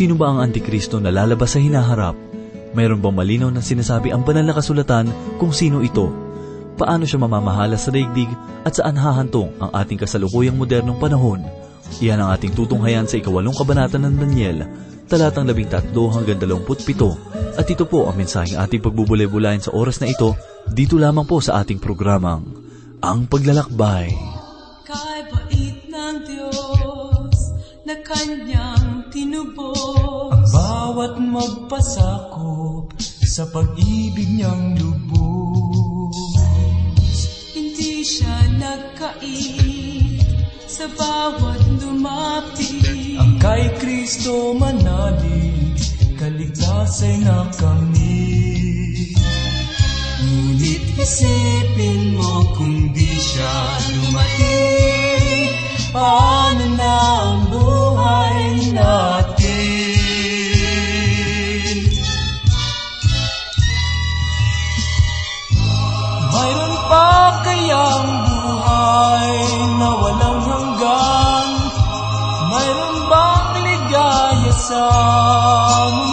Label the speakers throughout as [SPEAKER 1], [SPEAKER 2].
[SPEAKER 1] Sino ba ang Antikristo na lalabas sa hinaharap? Mayroon bang malinaw na sinasabi ang banal na kasulatan kung sino ito? Paano siya mamamahala sa daigdig at saan hahantong ang ating kasalukuyang modernong panahon? Iyan ang ating tutunghayan sa ikawalong kabanata ng Daniel, talatang 13 hanggang 27. At ito po ang mensaheng ating pagbubulay-bulayan sa oras na ito, dito lamang po sa ating programang, Ang Paglalakbay.
[SPEAKER 2] Kay bait ng Diyos na kanyang tinubos.
[SPEAKER 3] Bawat magpasakop sa pag-ibig niyang lubos.
[SPEAKER 2] Hindi siya nagkait sa bawat lumapit.
[SPEAKER 3] Ang kay Kristo manalig, kaligtasan na kami. Ngunit isipin mo kung di siya dumating, paano na buhay na walang hanggan? Mayroon bang ligaya sa mundo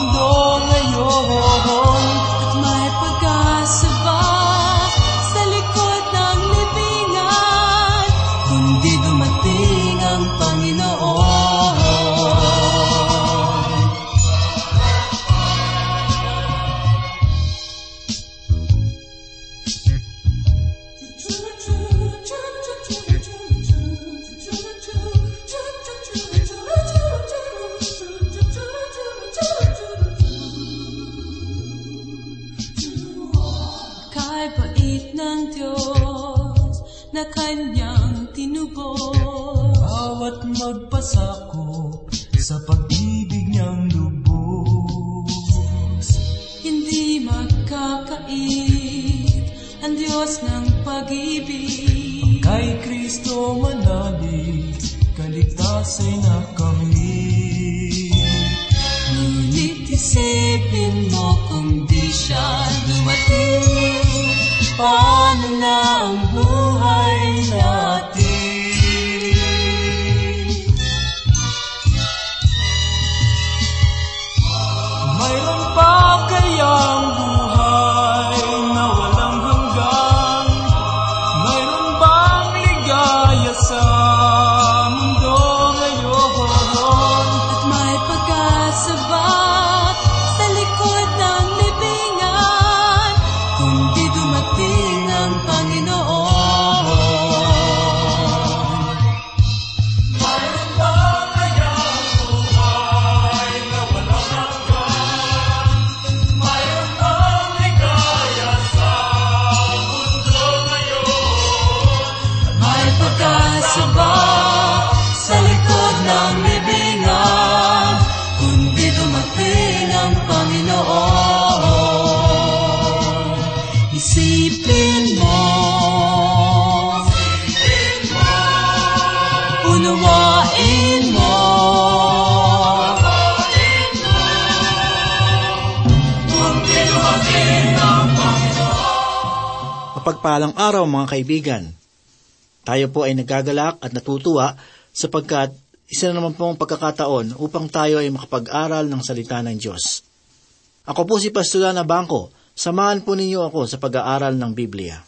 [SPEAKER 2] isipin mo kung di siya dumating.
[SPEAKER 3] Paano na ang buhay natin?
[SPEAKER 4] Mapagpalang araw mga kaibigan. Tayo po ay nagagalak at natutuwa sapagkat isa na naman pong pagkakataon upang tayo ay makapag-aral ng salita ng Diyos. Ako po si Pastolana Bangko. Samahan po ninyo ako sa pag-aaral ng Biblia.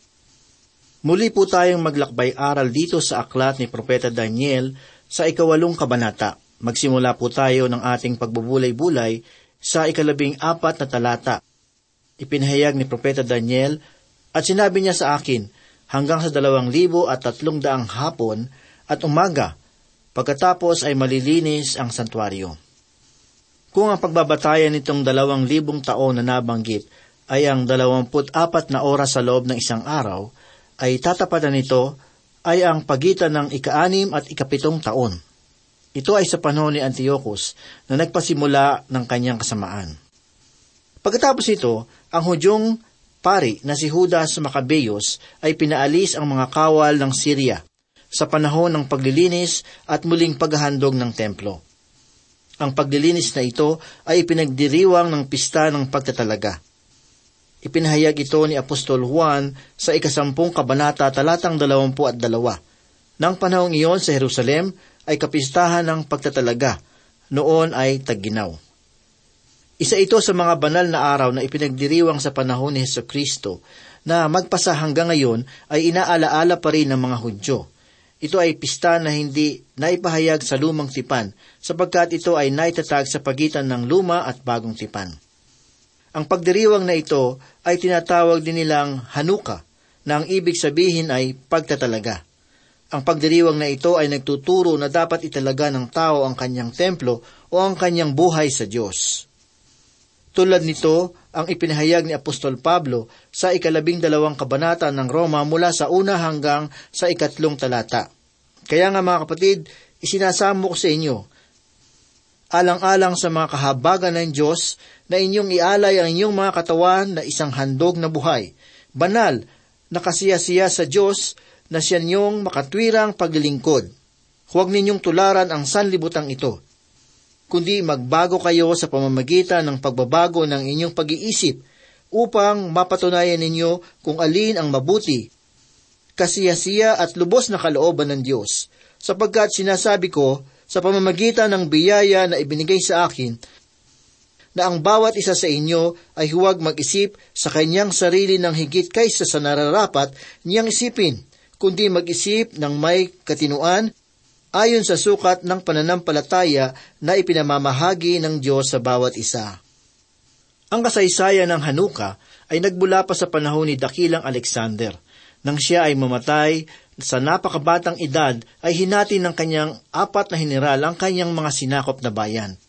[SPEAKER 4] Muli po tayong maglakbay-aral dito sa aklat ni Propeta Daniel sa ikawalong kabanata. Magsimula po tayo ng ating pagbubulay-bulay sa ikalabing apat na talata. Ipinahayag ni Propeta Daniel at sinabi niya sa akin, hanggang sa dalawang libo at tatlong daang hapon at umaga, pagkatapos ay malilinis ang santuario. Kung ang pagbabatayan nitong dalawang libong taon na nabanggit ay ang dalawamput apat na oras sa loob ng isang araw, ay tatapatan nito ay ang pagitan ng ikaanim at ikapitong taon. Ito ay sa panahon ni Antiochus na nagpasimula ng kanyang kasamaan. Pagkatapos ito, ang hudyong pari na si Judas Maccabeus ay pinaalis ang mga kawal ng Syria sa panahon ng paglilinis at muling paghahandog ng templo. Ang paglilinis na ito ay ipinagdiriwang ng pista ng pagtatalaga. Ipinahayag ito ni Apostol Juan sa ikasampung kabanata talatang dalawampu at dalawa. Nang panahong iyon sa Jerusalem ay kapistahan ng pagtatalaga, noon ay tagginaw. Isa ito sa mga banal na araw na ipinagdiriwang sa panahon ni Heso Kristo na magpasa hanggang ngayon ay inaalaala pa rin ng mga Hudyo. Ito ay pista na hindi naipahayag sa lumang tipan sapagkat ito ay naitatag sa pagitan ng luma at bagong tipan. Ang pagdiriwang na ito ay tinatawag din nilang Hanuka na ang ibig sabihin ay pagtatalaga. Ang pagdiriwang na ito ay nagtuturo na dapat italaga ng tao ang kanyang templo o ang kanyang buhay sa Diyos. Tulad nito, ang ipinahayag ni Apostol Pablo sa ikalabing dalawang kabanata ng Roma mula sa una hanggang sa ikatlong talata. Kaya nga mga kapatid, isinasamo ko sa inyo, alang-alang sa mga kahabagan ng Diyos na inyong ialay ang inyong mga katawan na isang handog na buhay, banal, nakasiyasiya sa Diyos na siya niyong makatwirang paglilingkod. Huwag ninyong tularan ang sanlibutang ito, kundi magbago kayo sa pamamagitan ng pagbabago ng inyong pag-iisip upang mapatunayan ninyo kung alin ang mabuti, kasiyasiya at lubos na kalooban ng Diyos, sapagkat sinasabi ko sa pamamagitan ng biyaya na ibinigay sa akin, na ang bawat isa sa inyo ay huwag mag-isip sa kanyang sarili ng higit kaysa sa nararapat niyang isipin, kundi mag-isip ng may katinuan ayon sa sukat ng pananampalataya na ipinamamahagi ng Diyos sa bawat isa. Ang kasaysayan ng Hanuka ay nagbula pa sa panahon ni Dakilang Alexander. Nang siya ay mamatay, sa napakabatang edad ay hinati ng kanyang apat na general ang kanyang mga sinakop na bayan.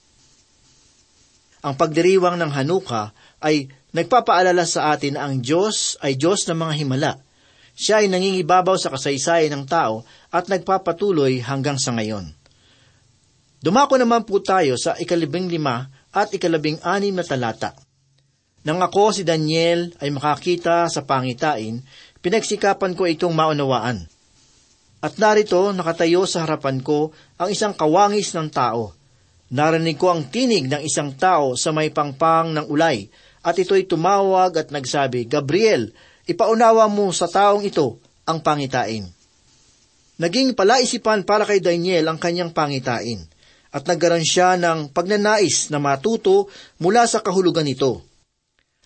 [SPEAKER 4] Ang pagdiriwang ng Hanuka ay nagpapaalala sa atin na ang Diyos ay Diyos ng mga himala. Siya ay nangingibabaw sa kasaysayan ng tao at nagpapatuloy hanggang sa ngayon. Dumako naman po tayo sa ikalibing lima at ikalabing anim na talata. Nang ako si Daniel ay makakita sa pangitain, pinagsikapan ko itong maunawaan. At narito nakatayo sa harapan ko ang isang kawangis ng tao. Narinig ko ang tinig ng isang tao sa may pangpang ng ulay, at ito'y tumawag at nagsabi, Gabriel, ipaunawa mo sa taong ito ang pangitain. Naging palaisipan para kay Daniel ang kanyang pangitain, at nagkaroon siya ng pagnanais na matuto mula sa kahulugan nito.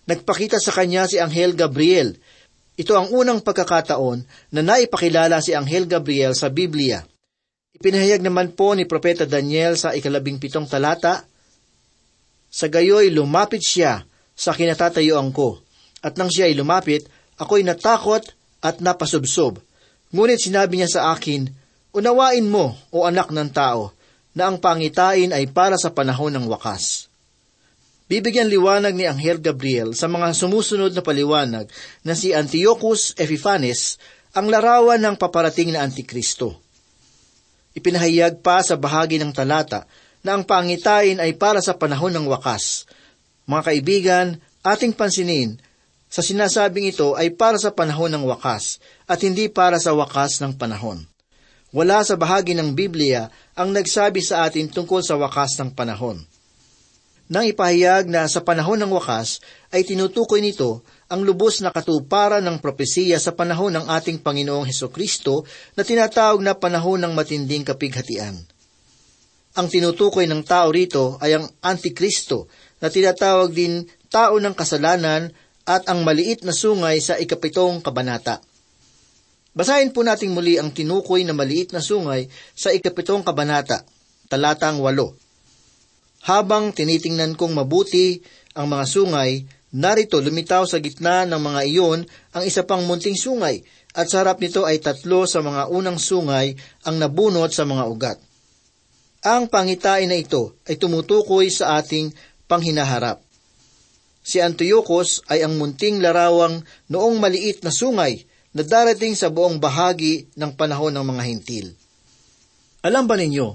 [SPEAKER 4] Nagpakita sa kanya si Anghel Gabriel. Ito ang unang pagkakataon na naipakilala si Anghel Gabriel sa Biblia. Ipinahayag naman po ni Propeta Daniel sa ikalabing pitong talata, Sa gayoy lumapit siya sa kinatatayuan ko, at nang siya ay lumapit, ako'y natakot at napasubsob. Ngunit sinabi niya sa akin, Unawain mo, o anak ng tao, na ang pangitain ay para sa panahon ng wakas. Bibigyan liwanag ni Anghel Gabriel sa mga sumusunod na paliwanag na si Antiochus Epiphanes ang larawan ng paparating na Antikristo. Ipinahayag pa sa bahagi ng talata na ang pangitain ay para sa panahon ng wakas. Mga kaibigan, ating pansinin, sa sinasabing ito ay para sa panahon ng wakas at hindi para sa wakas ng panahon. Wala sa bahagi ng Biblia ang nagsabi sa atin tungkol sa wakas ng panahon. Nang ipahayag na sa panahon ng wakas ay tinutukoy nito ang lubos na katuparan ng propesiya sa panahon ng ating Panginoong Heso Kristo na tinatawag na panahon ng matinding kapighatian. Ang tinutukoy ng tao rito ay ang Antikristo na tinatawag din tao ng kasalanan at ang maliit na sungay sa ikapitong kabanata. Basahin po natin muli ang tinukoy na maliit na sungay sa ikapitong kabanata, talatang walo. Habang tinitingnan kong mabuti ang mga sungay, narito lumitaw sa gitna ng mga iyon ang isa pang munting sungay, at sa harap nito ay tatlo sa mga unang sungay ang nabunot sa mga ugat. Ang pangitain na ito ay tumutukoy sa ating panghinaharap. Si Antiochus ay ang munting larawang noong maliit na sungay na darating sa buong bahagi ng panahon ng mga hintil. Alam ba ninyo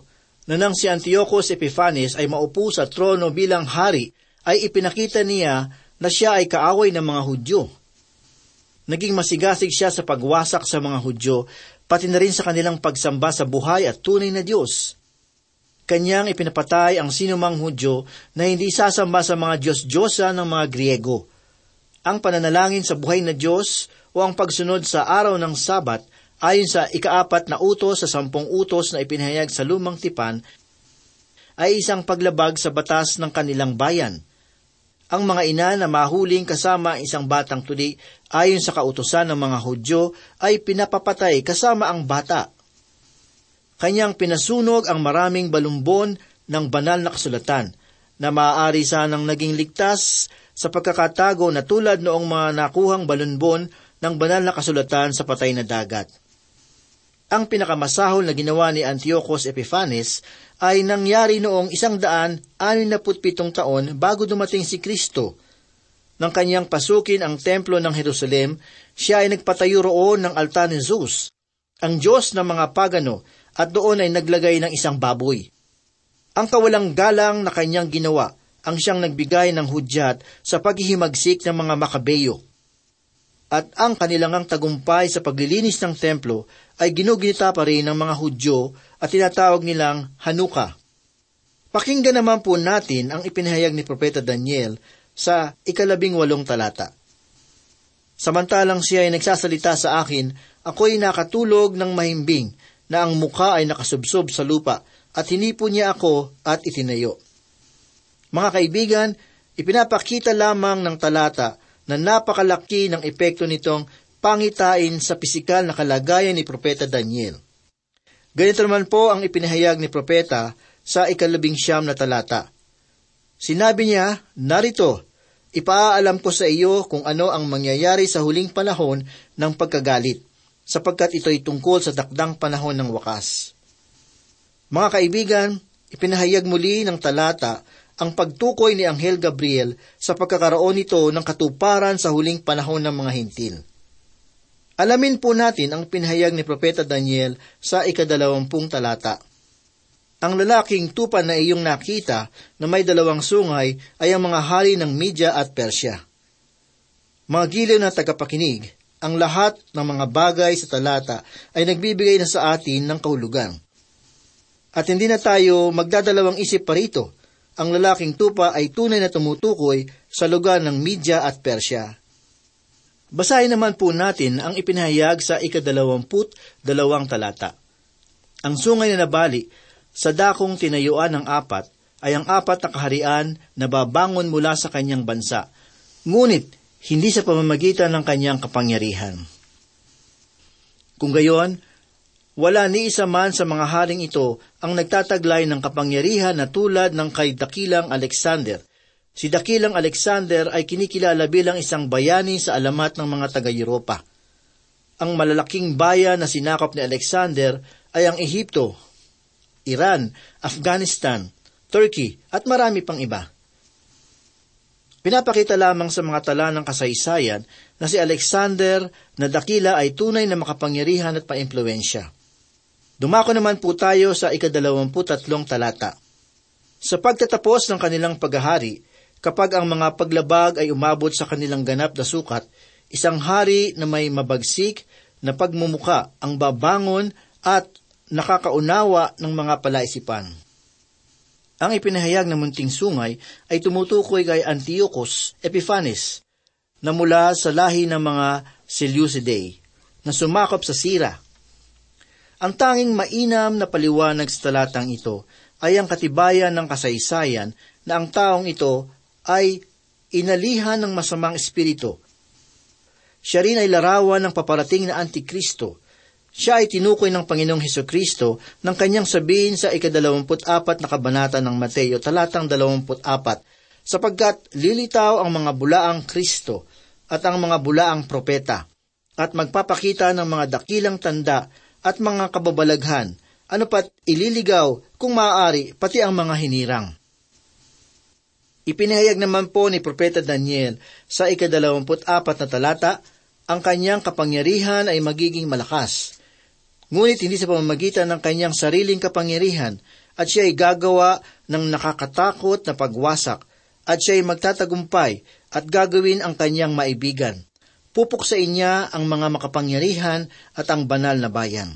[SPEAKER 4] na nang si Antiochus Epiphanes ay maupo sa trono bilang hari, ay ipinakita niya na siya ay kaaway ng mga Hudyo. Naging masigasig siya sa pagwasak sa mga Hudyo, pati na rin sa kanilang pagsamba sa buhay at tunay na Diyos. Kanyang ipinapatay ang sinumang Hudyo na hindi sasamba sa mga Diyos-Diyosa ng mga Griego. Ang pananalangin sa buhay na Diyos o ang pagsunod sa araw ng Sabat ayon sa ikaapat na utos sa sampung utos na ipinahayag sa lumang tipan ay isang paglabag sa batas ng kanilang bayan. ang mga ina na mahuling kasama ang isang batang tuli ayon sa kautosan ng mga Hudyo ay pinapapatay kasama ang bata. Kanyang pinasunog ang maraming balumbon ng banal na kasulatan na maaari sanang naging ligtas sa pagkakatago na tulad noong mga nakuhang balunbon ng banal na kasulatan sa patay na dagat. Ang pinakamasahol na ginawa ni Antiochus Epiphanes ay nangyari noong isang daan putpitong taon bago dumating si Kristo. Nang kanyang pasukin ang templo ng Jerusalem, siya ay nagpatayo roon ng altar ni Zeus, ang Diyos ng mga pagano, at doon ay naglagay ng isang baboy. Ang kawalang galang na kanyang ginawa ang siyang nagbigay ng hudyat sa paghihimagsik ng mga makabeyo at ang kanilang ang tagumpay sa paglilinis ng templo ay ginuginita pa rin ng mga Hudyo at tinatawag nilang Hanuka. Pakinggan naman po natin ang ipinahayag ni Propeta Daniel sa ikalabing walong talata. Samantalang siya ay nagsasalita sa akin, ako'y nakatulog ng mahimbing na ang mukha ay nakasubsob sa lupa at hinipo niya ako at itinayo. Mga kaibigan, ipinapakita lamang ng talata na napakalaki ng epekto nitong pangitain sa pisikal na kalagayan ni Propeta Daniel. Ganito naman po ang ipinahayag ni Propeta sa ikalabing siyam na talata. Sinabi niya, narito, ipaalam ko sa iyo kung ano ang mangyayari sa huling panahon ng pagkagalit, sapagkat ito'y tungkol sa dakdang panahon ng wakas. Mga kaibigan, ipinahayag muli ng talata ang pagtukoy ni Anghel Gabriel sa pagkakaroon nito ng katuparan sa huling panahon ng mga hintil. Alamin po natin ang pinahayag ni Propeta Daniel sa ikadalawampung talata. Ang lalaking tupa na iyong nakita na may dalawang sungay ay ang mga hari ng Media at Persya. Mga giliw na tagapakinig, ang lahat ng mga bagay sa talata ay nagbibigay na sa atin ng kahulugan. At hindi na tayo magdadalawang isip pa rito ang lalaking tupa ay tunay na tumutukoy sa lugar ng Media at Persya. Basahin naman po natin ang ipinahayag sa ikadalawamput dalawang talata. Ang sungay na nabali sa dakong tinayuan ng apat ay ang apat na kaharian na babangon mula sa kanyang bansa, ngunit hindi sa pamamagitan ng kanyang kapangyarihan. Kung gayon, wala ni isa man sa mga haring ito ang nagtataglay ng kapangyarihan na tulad ng kay Dakilang Alexander. Si Dakilang Alexander ay kinikilala bilang isang bayani sa alamat ng mga taga-Europa. Ang malalaking bayan na sinakop ni Alexander ay ang Ehipto, Iran, Afghanistan, Turkey at marami pang iba. Pinapakita lamang sa mga tala ng kasaysayan na si Alexander na dakila ay tunay na makapangyarihan at paimpluensya. Dumako naman po tayo sa ikadalawamputatlong talata. Sa pagtatapos ng kanilang paghahari, kapag ang mga paglabag ay umabot sa kanilang ganap na sukat, isang hari na may mabagsik na pagmumuka ang babangon at nakakaunawa ng mga palaisipan. Ang ipinahayag ng munting sungay ay tumutukoy kay Antiochus Epiphanes na mula sa lahi ng mga Seleucidae na sumakop sa Sira ang tanging mainam na paliwanag sa talatang ito ay ang katibayan ng kasaysayan na ang taong ito ay inalihan ng masamang espiritu. Siya rin ay larawan ng paparating na Antikristo. Siya ay tinukoy ng Panginoong Heso Kristo ng kanyang sabihin sa ikadalawamput apat na kabanata ng Mateo talatang dalawamput apat, sapagkat lilitaw ang mga bulaang Kristo at ang mga bulaang propeta, at magpapakita ng mga dakilang tanda at mga kababalaghan, ano pat ililigaw kung maaari pati ang mga hinirang. Ipinahayag naman po ni Propeta Daniel sa ikadalawamput apat na talata, ang kanyang kapangyarihan ay magiging malakas. Ngunit hindi sa pamamagitan ng kanyang sariling kapangyarihan at siya ay gagawa ng nakakatakot na pagwasak at siya ay magtatagumpay at gagawin ang kanyang maibigan pupuksain niya ang mga makapangyarihan at ang banal na bayan.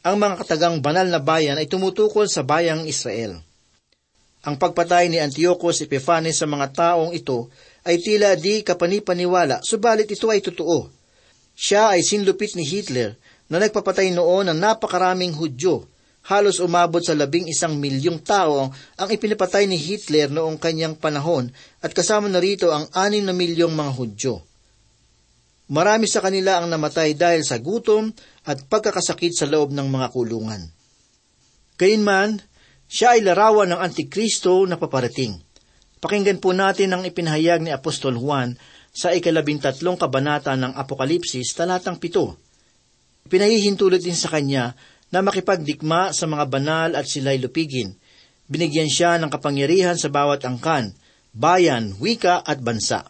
[SPEAKER 4] Ang mga katagang banal na bayan ay tumutukol sa bayang Israel. Ang pagpatay ni Antiochus Epiphanes sa mga taong ito ay tila di kapanipaniwala, subalit ito ay totoo. Siya ay sinlupit ni Hitler na nagpapatay noon ng napakaraming Hudyo, halos umabot sa labing isang milyong tao ang ipinapatay ni Hitler noong kanyang panahon at kasama na rito ang anim na milyong mga Hudyo. Marami sa kanila ang namatay dahil sa gutom at pagkakasakit sa loob ng mga kulungan. Gayunman, siya ay larawan ng Antikristo na paparating. Pakinggan po natin ang ipinahayag ni Apostol Juan sa ikalabintatlong kabanata ng Apokalipsis, talatang pito. Pinahihintulot din sa kanya na makipagdikma sa mga banal at sila'y lupigin. Binigyan siya ng kapangyarihan sa bawat angkan, bayan, wika at bansa.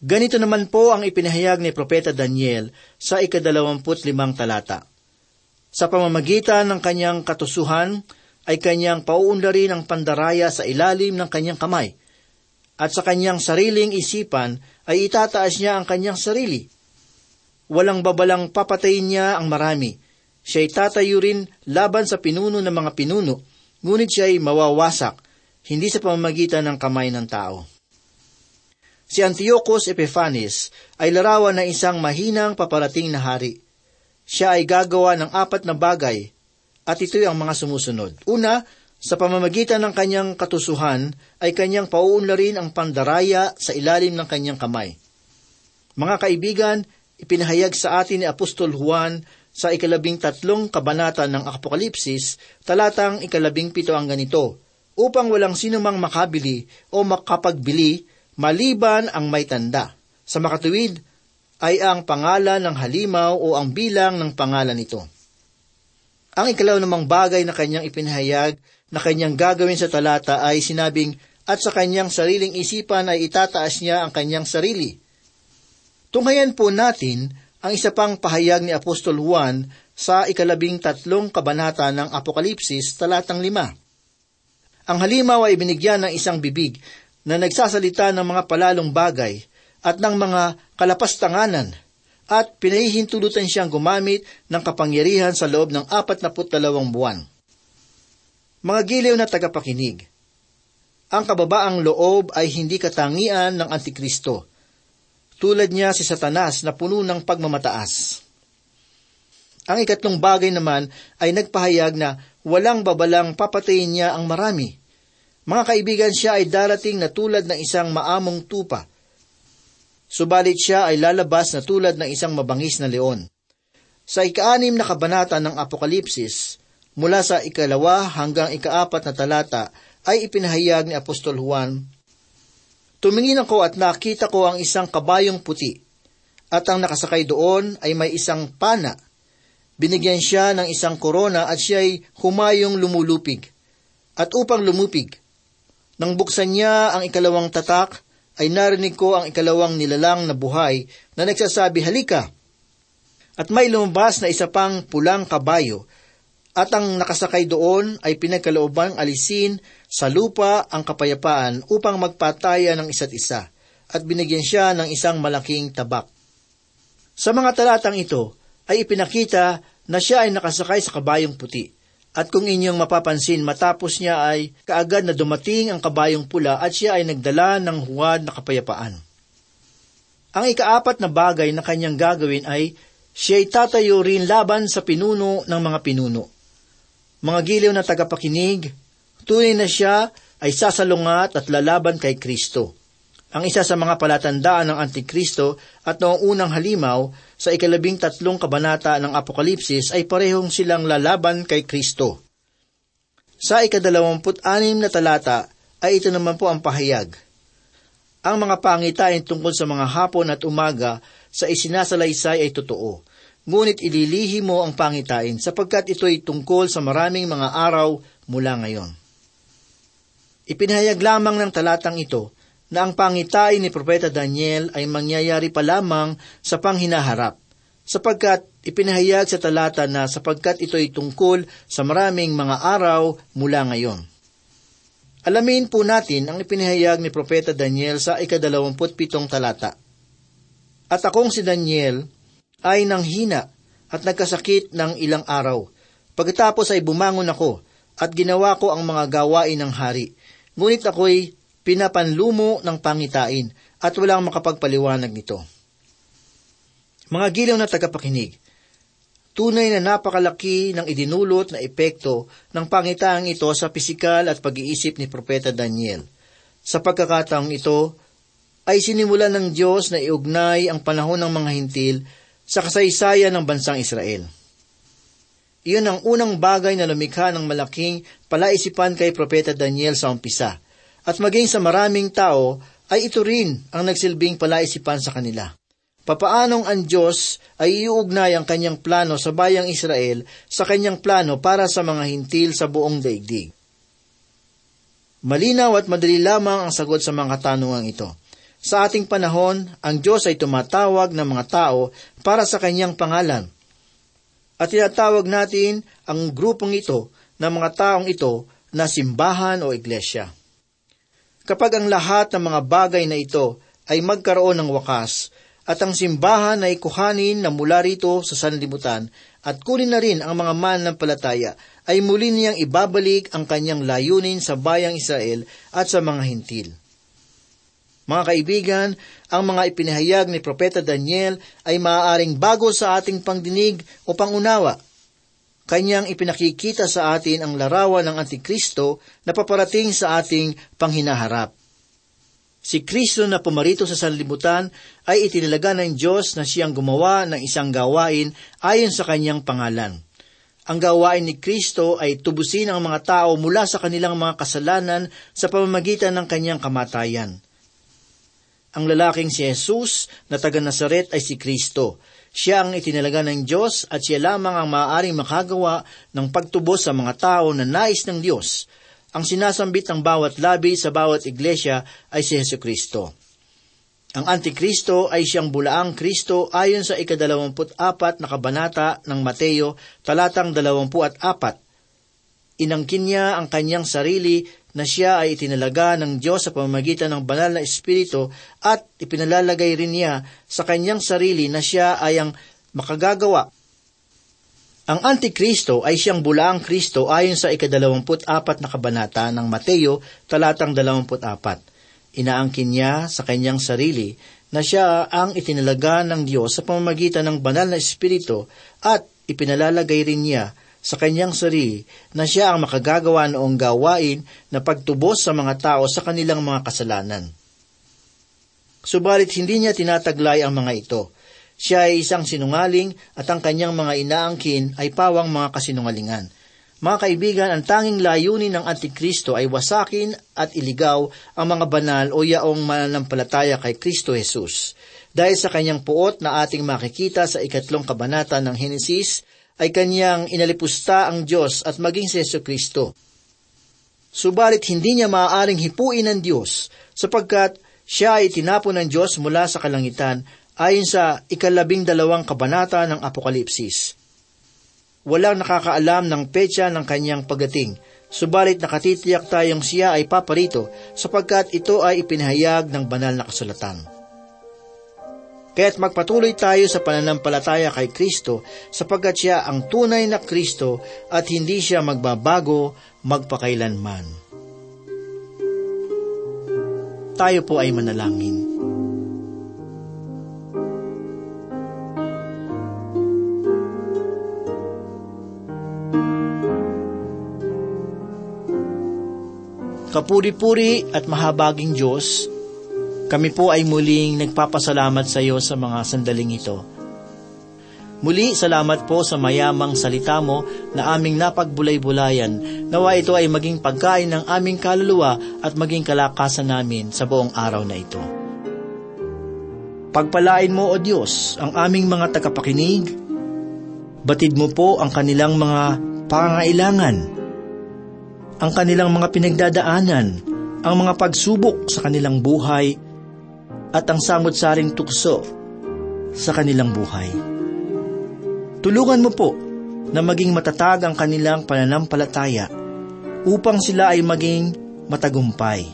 [SPEAKER 4] Ganito naman po ang ipinahayag ni Propeta Daniel sa ikadalawamput limang talata. Sa pamamagitan ng kanyang katusuhan, ay kanyang pauunlarin ang pandaraya sa ilalim ng kanyang kamay, at sa kanyang sariling isipan ay itataas niya ang kanyang sarili. Walang babalang papatayin niya ang marami. Siya'y tatayo rin laban sa pinuno ng mga pinuno, ngunit siya'y mawawasak, hindi sa pamamagitan ng kamay ng tao. Si Antiochus Epiphanes ay larawan ng isang mahinang paparating na hari. Siya ay gagawa ng apat na bagay at ito'y ang mga sumusunod. Una, sa pamamagitan ng kanyang katusuhan ay kanyang pauunlarin ang pandaraya sa ilalim ng kanyang kamay. Mga kaibigan, ipinahayag sa atin ni Apostol Juan sa ikalabing tatlong kabanata ng Apokalipsis, talatang ikalabing pito ang ganito, upang walang sinumang makabili o makapagbili maliban ang may tanda. Sa makatuwid ay ang pangalan ng halimaw o ang bilang ng pangalan nito. Ang ikalaw namang bagay na kanyang ipinahayag na kanyang gagawin sa talata ay sinabing, at sa kanyang sariling isipan ay itataas niya ang kanyang sarili. Tunghayan po natin ang isa pang pahayag ni Apostol Juan sa ikalabing tatlong kabanata ng Apokalipsis, talatang lima. Ang halimaw ay binigyan ng isang bibig na nagsasalita ng mga palalong bagay at ng mga kalapastanganan at pinahihintulutan siyang gumamit ng kapangyarihan sa loob ng apat na dalawang buwan. Mga giliw na tagapakinig, ang kababaang loob ay hindi katangian ng Antikristo. Tulad niya si Satanas na puno ng pagmamataas. Ang ikatlong bagay naman ay nagpahayag na walang babalang papatayin niya ang marami. Mga kaibigan siya ay darating na tulad ng isang maamong tupa. Subalit siya ay lalabas na tulad ng isang mabangis na leon. Sa ikaanim na kabanata ng Apokalipsis, mula sa ikalawa hanggang ikaapat na talata, ay ipinahayag ni Apostol Juan, Tumingin ako at nakita ko ang isang kabayong puti, at ang nakasakay doon ay may isang pana. Binigyan siya ng isang korona at siya'y humayong lumulupig. At upang lumupig, nang buksan niya ang ikalawang tatak, ay narinig ko ang ikalawang nilalang na buhay na nagsasabi, Halika! At may lumabas na isa pang pulang kabayo, at ang nakasakay doon ay pinagkaloobang alisin sa lupa ang kapayapaan upang magpataya ng isa't isa, at binigyan siya ng isang malaking tabak. Sa mga talatang ito ay ipinakita na siya ay nakasakay sa kabayong puti. At kung inyong mapapansin, matapos niya ay kaagad na dumating ang kabayong pula at siya ay nagdala ng huwad na kapayapaan. Ang ikaapat na bagay na kanyang gagawin ay siya ay tatayo rin laban sa pinuno ng mga pinuno. Mga giliw na tagapakinig, tunay na siya ay sasalungat at lalaban kay Kristo. Ang isa sa mga palatandaan ng Antikristo at noong unang halimaw sa ikalabing tatlong kabanata ng Apokalipsis ay parehong silang lalaban kay Kristo. Sa ikadalawamput anim na talata ay ito naman po ang pahayag. Ang mga pangitain tungkol sa mga hapon at umaga sa isinasalaysay ay totoo, ngunit ililihi mo ang pangitain sapagkat ito'y tungkol sa maraming mga araw mula ngayon. Ipinahayag lamang ng talatang ito na ang pangitain ni Propeta Daniel ay mangyayari pa lamang sa panghinaharap, sapagkat ipinahayag sa talata na sapagkat ito'y tungkol sa maraming mga araw mula ngayon. Alamin po natin ang ipinahayag ni Propeta Daniel sa ikadalawamput pitong talata. At akong si Daniel ay nanghina at nagkasakit ng ilang araw. Pagkatapos ay bumangon ako at ginawa ko ang mga gawain ng hari Ngunit ako'y pinapanlumo ng pangitain at walang makapagpaliwanag nito. Mga gilaw na tagapakinig, tunay na napakalaki ng idinulot na epekto ng pangitaang ito sa pisikal at pag-iisip ni Propeta Daniel. Sa pagkakataong ito, ay sinimulan ng Diyos na iugnay ang panahon ng mga hintil sa kasaysayan ng bansang Israel. Iyon ang unang bagay na lumikha ng malaking palaisipan kay Propeta Daniel sa umpisa, at maging sa maraming tao ay ito rin ang nagsilbing palaisipan sa kanila. Papaanong ang Diyos ay iuugnay ang kanyang plano sa bayang Israel sa kanyang plano para sa mga hintil sa buong daigdig. Malinaw at madali lamang ang sagot sa mga katanungang ito. Sa ating panahon, ang Diyos ay tumatawag ng mga tao para sa kanyang pangalan. At tinatawag natin ang grupong ito ng mga taong ito na simbahan o iglesia. Kapag ang lahat ng mga bagay na ito ay magkaroon ng wakas, at ang simbahan ay kuhanin na mula rito sa sanlibutan at kunin na rin ang mga man ng palataya, ay muli niyang ibabalik ang kanyang layunin sa bayang Israel at sa mga hintil. Mga kaibigan, ang mga ipinahayag ni Propeta Daniel ay maaaring bago sa ating pangdinig o pangunawa. Kanyang ipinakikita sa atin ang larawan ng Antikristo na paparating sa ating panghinaharap. Si Kristo na pumarito sa sanlibutan ay itinalaga ng Diyos na siyang gumawa ng isang gawain ayon sa kanyang pangalan. Ang gawain ni Kristo ay tubusin ang mga tao mula sa kanilang mga kasalanan sa pamamagitan ng kanyang kamatayan. Ang lalaking si Jesus na taga Nazaret ay si Kristo. Siya ang itinalaga ng Diyos at siya lamang ang maaaring makagawa ng pagtubos sa mga tao na nais ng Diyos. Ang sinasambit ng bawat labi sa bawat iglesia ay si Yesu Kristo. Ang Antikristo ay siyang bulaang Kristo ayon sa ikadalawamput apat na kabanata ng Mateo, talatang dalawampu at apat. Inangkin niya ang kanyang sarili na siya ay itinalaga ng Diyos sa pamamagitan ng banal na Espiritu at ipinalalagay rin niya sa kanyang sarili na siya ay ang makagagawa. Ang Antikristo ay siyang bulaang Kristo ayon sa ikadalawamput apat na kabanata ng Mateo, talatang dalawamput apat. Inaangkin niya sa kanyang sarili na siya ang itinalaga ng Diyos sa pamamagitan ng banal na Espiritu at ipinalalagay rin niya sa kanyang sarili na siya ang makagagawa noong gawain na pagtubos sa mga tao sa kanilang mga kasalanan. Subalit hindi niya tinataglay ang mga ito. Siya ay isang sinungaling at ang kanyang mga inaangkin ay pawang mga kasinungalingan. Mga kaibigan, ang tanging layunin ng Antikristo ay wasakin at iligaw ang mga banal o yaong mananampalataya kay Kristo Jesus. Dahil sa kanyang puot na ating makikita sa ikatlong kabanata ng Henesis, ay kanyang inalipusta ang Diyos at maging si Yesu Kristo. Subalit hindi niya maaaring hipuin ng Diyos sapagkat siya ay tinapon ng Diyos mula sa kalangitan ayon sa ikalabing dalawang kabanata ng Apokalipsis. Walang nakakaalam ng petsa ng kanyang pagating, subalit nakatitiyak tayong siya ay paparito sapagkat ito ay ipinahayag ng banal na kasulatan. Kaya't magpatuloy tayo sa pananampalataya kay Kristo sapagkat siya ang tunay na Kristo at hindi siya magbabago magpakailanman. Tayo po ay manalangin. Kapuri-puri at mahabaging Diyos, kami po ay muling nagpapasalamat sa iyo sa mga sandaling ito. Muli, salamat po sa mayamang salita mo na aming napagbulay-bulayan. Nawa ito ay maging pagkain ng aming kaluluwa at maging kalakasan namin sa buong araw na ito. Pagpalain mo, O Diyos, ang aming mga tagapakinig. Batid mo po ang kanilang mga pangangailangan, ang kanilang mga pinagdadaanan, ang mga pagsubok sa kanilang buhay, at ang samot-saring tukso sa kanilang buhay. Tulungan mo po na maging matatag ang kanilang pananampalataya upang sila ay maging matagumpay.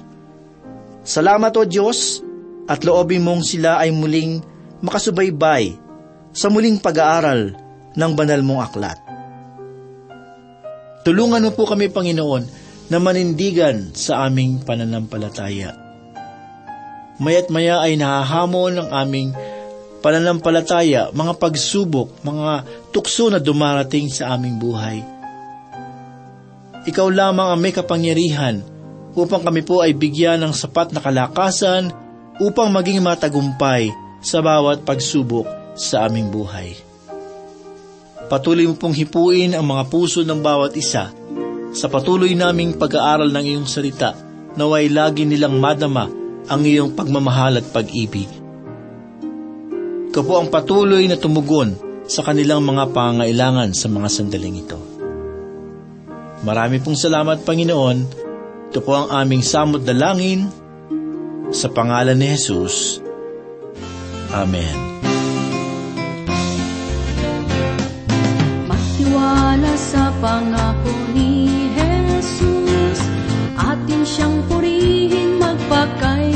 [SPEAKER 4] Salamat o Diyos at loobin mong sila ay muling makasubaybay sa muling pag-aaral ng banal mong aklat. Tulungan mo po kami, Panginoon, na manindigan sa aming pananampalataya. Mayat maya ay nahahamon ng aming pananampalataya, mga pagsubok, mga tukso na dumarating sa aming buhay. Ikaw lamang ang may kapangyarihan upang kami po ay bigyan ng sapat na kalakasan upang maging matagumpay sa bawat pagsubok sa aming buhay. Patuloy mo pong hipuin ang mga puso ng bawat isa sa patuloy naming pag-aaral ng iyong salita naway lagi nilang madama ang iyong pagmamahal at pag-ibig. Ikaw po ang patuloy na tumugon sa kanilang mga pangailangan sa mga sandaling ito. Marami pong salamat, Panginoon. Ito po ang aming samot dalangin sa pangalan ni Jesus. Amen.
[SPEAKER 2] Magtiwala sa pangako ni Jesus, atin siyang purihin magpakailan.